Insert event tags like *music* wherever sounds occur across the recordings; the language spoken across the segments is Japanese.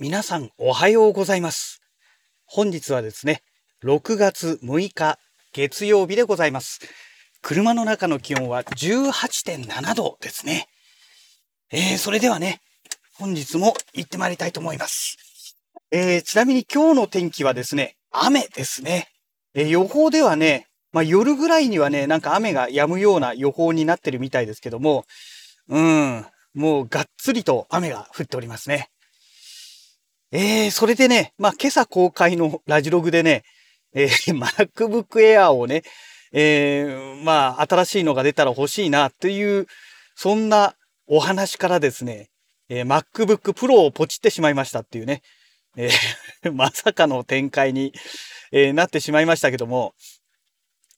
皆さんおはようございます。本日はですね、6月6日月曜日でございます。車の中の気温は18.7度ですね。えー、それではね、本日も行ってまいりたいと思います。えー、ちなみに今日の天気はですね、雨ですね。えー予報ではね、まあ夜ぐらいにはね、なんか雨が止むような予報になってるみたいですけども、うん、もうがっつりと雨が降っておりますね。えー、それでね、まあ今朝公開のラジログでね、えー *laughs* MacBook Air をね、えーまあ新しいのが出たら欲しいなという、そんなお話からですね、えー MacBook Pro をポチってしまいましたっていうね、えー *laughs* まさかの展開に、えーなってしまいましたけども、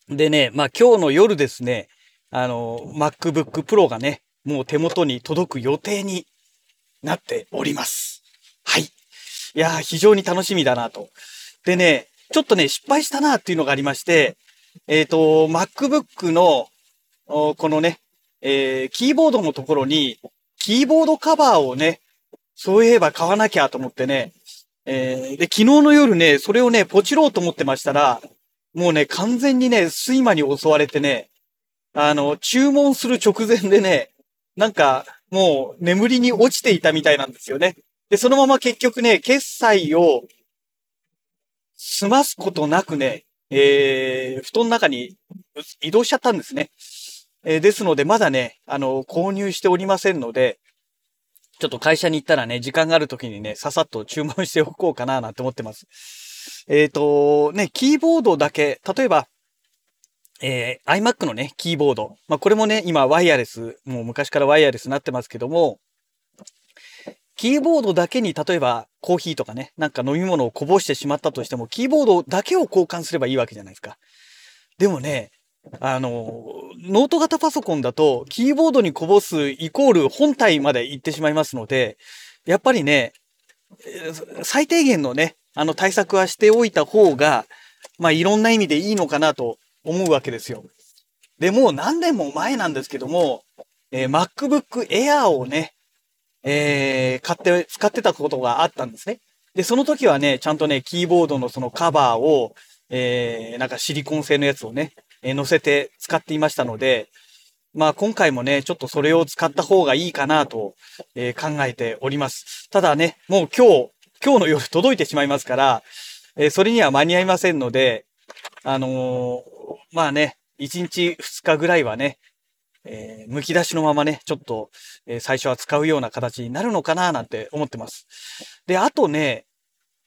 でね、まあ今日の夜ですね、あの、MacBook Pro がね、もう手元に届く予定になっております。はい。いやー、非常に楽しみだなと。でね、ちょっとね、失敗したなっていうのがありまして、えっ、と、MacBook の、このね、えーキーボードのところに、キーボードカバーをね、そういえば買わなきゃと思ってね、えーで、昨日の夜ね、それをね、ポチろうと思ってましたら、もうね、完全にね、睡魔に襲われてね、あの、注文する直前でね、なんか、もう眠りに落ちていたみたいなんですよね。で、そのまま結局ね、決済を済ますことなくね、えー、布団の中に移動しちゃったんですね。えーですので、まだね、あの、購入しておりませんので、ちょっと会社に行ったらね、時間がある時にね、ささっと注文しておこうかななんて思ってます。えっ、と、ね、キーボードだけ、例えば、えー iMac のね、キーボード。まあ、これもね、今ワイヤレス、もう昔からワイヤレスになってますけども、キーボードだけに、例えばコーヒーとかね、なんか飲み物をこぼしてしまったとしても、キーボードだけを交換すればいいわけじゃないですか。でもね、あの、ノート型パソコンだと、キーボードにこぼすイコール本体まで行ってしまいますので、やっぱりね、最低限のね、あの対策はしておいた方が、まあいろんな意味でいいのかなと思うわけですよ。で、もう何年も前なんですけども、えー MacBook Air をね、えー買って、使ってたことがあったんですね。で、その時はね、ちゃんとね、キーボードのそのカバーを、えーなんかシリコン製のやつをね、えー乗せて使っていましたので、まあ今回もね、ちょっとそれを使った方がいいかなと、えー考えております。ただね、もう今日、今日の夜届いてしまいますから、えーそれには間に合いませんので、あのーまあね、1日2日ぐらいはね、えー、剥き出しのままね、ちょっと、えー最初は使うような形になるのかななんて思ってます。で、あとね、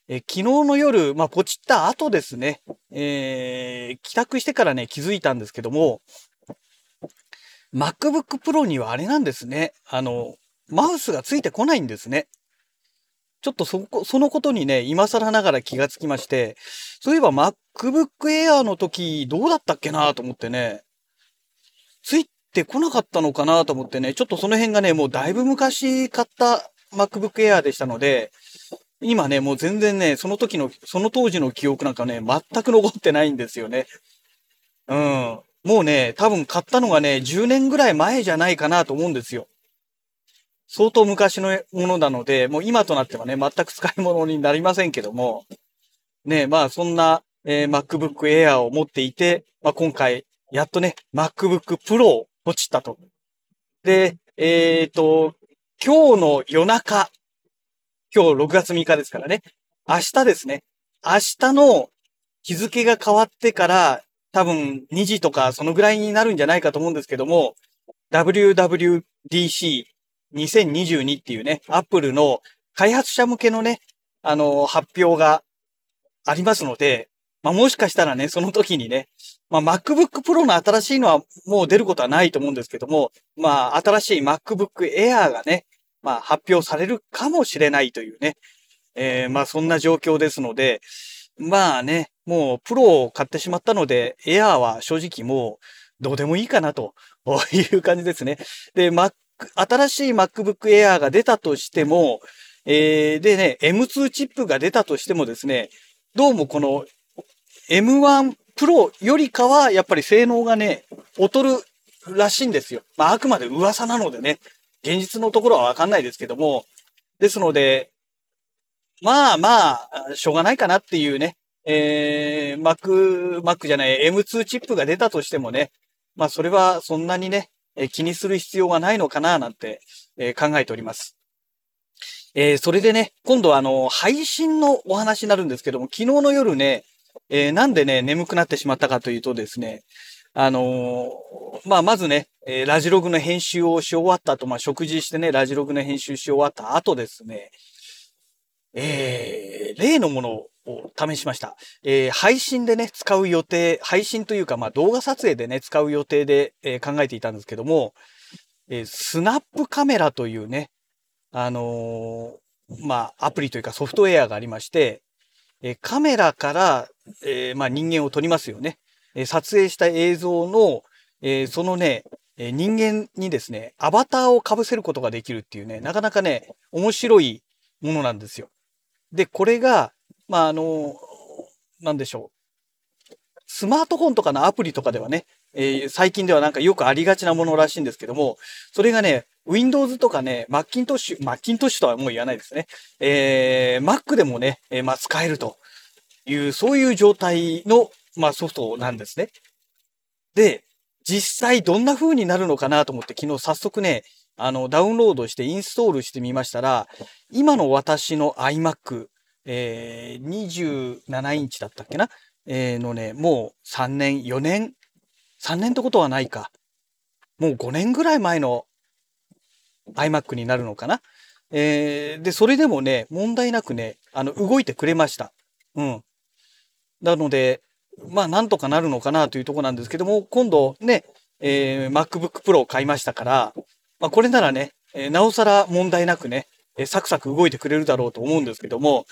えー昨日の夜、まあ、ポチった後ですね、え帰宅してからね、気づいたんですけども、MacBook Pro にはあれなんですね。あの、マウスがついてこないんですね。ちょっとそこ、そのことにね、今更ながら気がつきまして、そういえば MacBook Air の時どうだったっけなと思ってね、ついてこなかったのかなと思ってね、ちょっとその辺がね、もうだいぶ昔買った MacBook Air でしたので、今ね、もう全然ね、その時の、その当時の記憶なんかね、全く残ってないんですよね。うん。もうね、多分買ったのがね、10年ぐらい前じゃないかなと思うんですよ。相当昔のものなので、もう今となってはね、全く使い物になりませんけども、ね、まあそんな、えー MacBook Air を持っていて、まあ今回、やっとね、MacBook Pro をポチったと。で、えっ、と、今日の夜中、今日6月3日ですからね、明日ですね、明日の日付が変わってから、多分2時とかそのぐらいになるんじゃないかと思うんですけども、WWDC2022 っていうね、Apple の開発者向けのね、あの、発表がありますので、まあもしかしたらね、その時にね、まあ MacBook Pro の新しいのはもう出ることはないと思うんですけども、まあ新しい MacBook Air がね、まあ発表されるかもしれないというね、えーまあそんな状況ですので、まあね、もうプロを買ってしまったので、エアーは正直もうどうでもいいかなという感じですね。で、Mac、新しい MacBook Air が出たとしても、えーでね、M2 チップが出たとしてもですね、どうもこの M1 Pro よりかはやっぱり性能がね、劣るらしいんですよ。まああくまで噂なのでね、現実のところはわかんないですけども、ですので、まあまあ、しょうがないかなっていうね、えー、Mac、Mac じゃない M2 チップが出たとしてもね、まあそれはそんなにね、え気にする必要はないのかななんて、えー、考えております。えー、それでね、今度はあの、配信のお話になるんですけども、昨日の夜ね、えー、なんでね、眠くなってしまったかというとですね、あのー、まあ、まずね、えー、ラジログの編集をし終わった後、まあ、食事してね、ラジログの編集し終わった後ですね、えー、例のものを試しました。えー、配信でね、使う予定、配信というか、まあ、動画撮影でね、使う予定で、えー、考えていたんですけども、えー、スナップカメラというね、あのまあ、アプリというかソフトウェアがありまして、えカメラから、えまあ、人間を撮りますよね。え撮影した映像の、えそのね、え人間にですね、アバターを被せることができるっていうね、なかなかね、面白いものなんですよ。で、これが、まあ、あの、なんでしょう。スマートフォンとかのアプリとかではね、えー、最近ではなんかよくありがちなものらしいんですけども、それがね、Windows とかね、マッキントッシュ、マッキントッシュとはもう言わないですね。えー、Mac でもね、えー、まあ、使えるという、そういう状態の、まあ、ソフトなんですね。で、実際どんな風になるのかなと思って昨日早速ね、あの、ダウンロードしてインストールしてみましたら、今の私の iMac、えー、27インチだったっけな？えー、のね、もう3年、4年、3年ってことはないか。もう5年ぐらい前の iMac になるのかな？えー、で、それでもね、問題なくね、あの、動いてくれました。うん。なので、まあ、なんとかなるのかなというとこなんですけども、今度ね、えー、MacBook Pro を買いましたから、まあ、これならね、えー、なおさら問題なくね、え、サクサク動いてくれるだろうと思うんですけども、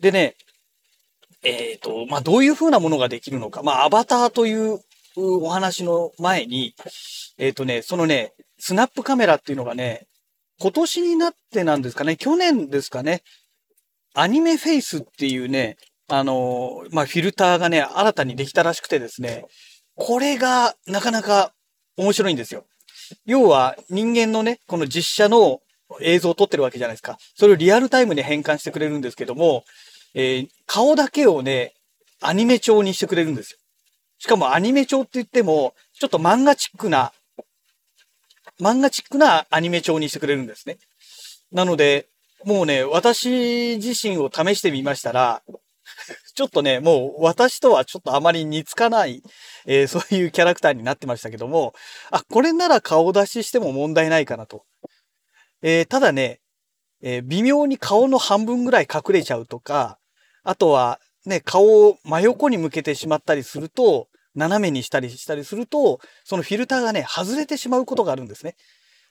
でね、えっ、ー、と、まあ、どういう風なものができるのか。まあ、アバターというお話の前に、えっ、ー、とね、そのね、スナップカメラっていうのがね、今年になってなんですかね、去年ですかね、アニメフェイスっていうね、あのまあ、フィルターがね、新たにできたらしくてですね、これがなかなか面白いんですよ。要は人間のね、この実写の映像を撮ってるわけじゃないですか。それをリアルタイムに変換してくれるんですけども、えー、顔だけをね、アニメ調にしてくれるんですよ。しかもアニメ調って言っても、ちょっと漫画チックな、漫画チックなアニメ調にしてくれるんですね。なので、もうね、私自身を試してみましたら、ちょっとね、もう私とはちょっとあまり似つかない、えー、*laughs* そういうキャラクターになってましたけども、あ、これなら顔出ししても問題ないかなと。えー、ただね、えー、微妙に顔の半分ぐらい隠れちゃうとか、あとはね、顔を真横に向けてしまったりすると、斜めにしたりしたりすると、そのフィルターがね、外れてしまうことがあるんですね。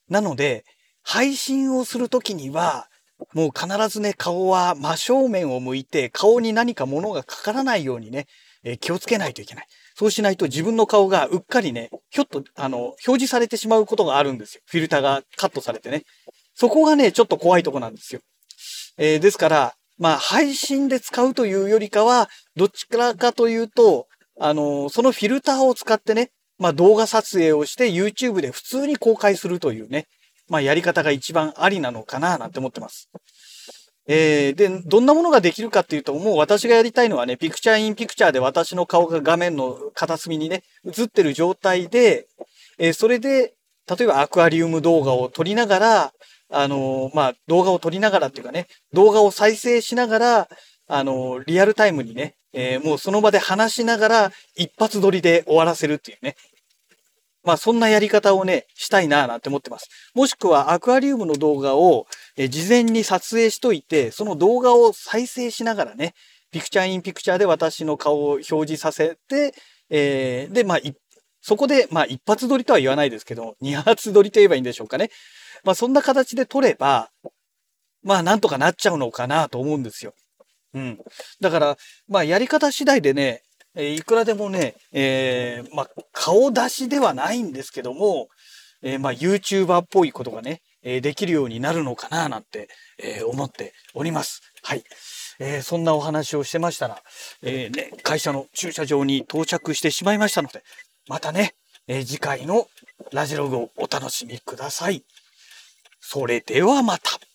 なので、配信をするときには、もう必ずね、顔は真正面を向いて、顔に何か物がかからないようにね、えー、気をつけないといけない。そうしないと自分の顔がうっかりね、ひょっと、あの、表示されてしまうことがあるんですよ。フィルターがカットされてね。そこがね、ちょっと怖いとこなんですよ。えー、ですから、まあ、配信で使うというよりかは、どっちからかというと、あの、そのフィルターを使ってね、まあ動画撮影をして YouTube で普通に公開するというね、まあやり方が一番ありなのかななんて思ってます。えー、で、どんなものができるかっていうと、もう私がやりたいのはね、ピクチャーインピクチャーで私の顔が画面の片隅にね、映ってる状態で、えー、それで、例えばアクアリウム動画を撮りながら、あのー、まあ、動画を撮りながらっていうかね、動画を再生しながら、あの、リアルタイムにね、え、もうその場で話しながら一発撮りで終わらせるっていうね。まあそんなやり方をね、したいなぁなんて思ってます。もしくはアクアリウムの動画を、事前に撮影しといて、その動画を再生しながらね、ピクチャーインピクチャーで私の顔を表示させて、えー、で、まあ、そこで、まあ一発撮りとは言わないですけど、二発撮りと言えばいいんでしょうかね。まあそんな形で撮れば、まあなんとかなっちゃうのかなと思うんですよ。うん。だから、まあ、やり方次第でね、えいくらでもね、えー、まあ、顔出しではないんですけども、えー、まあ、YouTuber っぽいことがね、えできるようになるのかななんて、え思っております。はい。えー、そんなお話をしてましたら、えー、ね、会社の駐車場に到着してしまいましたので、またね、え、次回のラジログをお楽しみください。それではまた。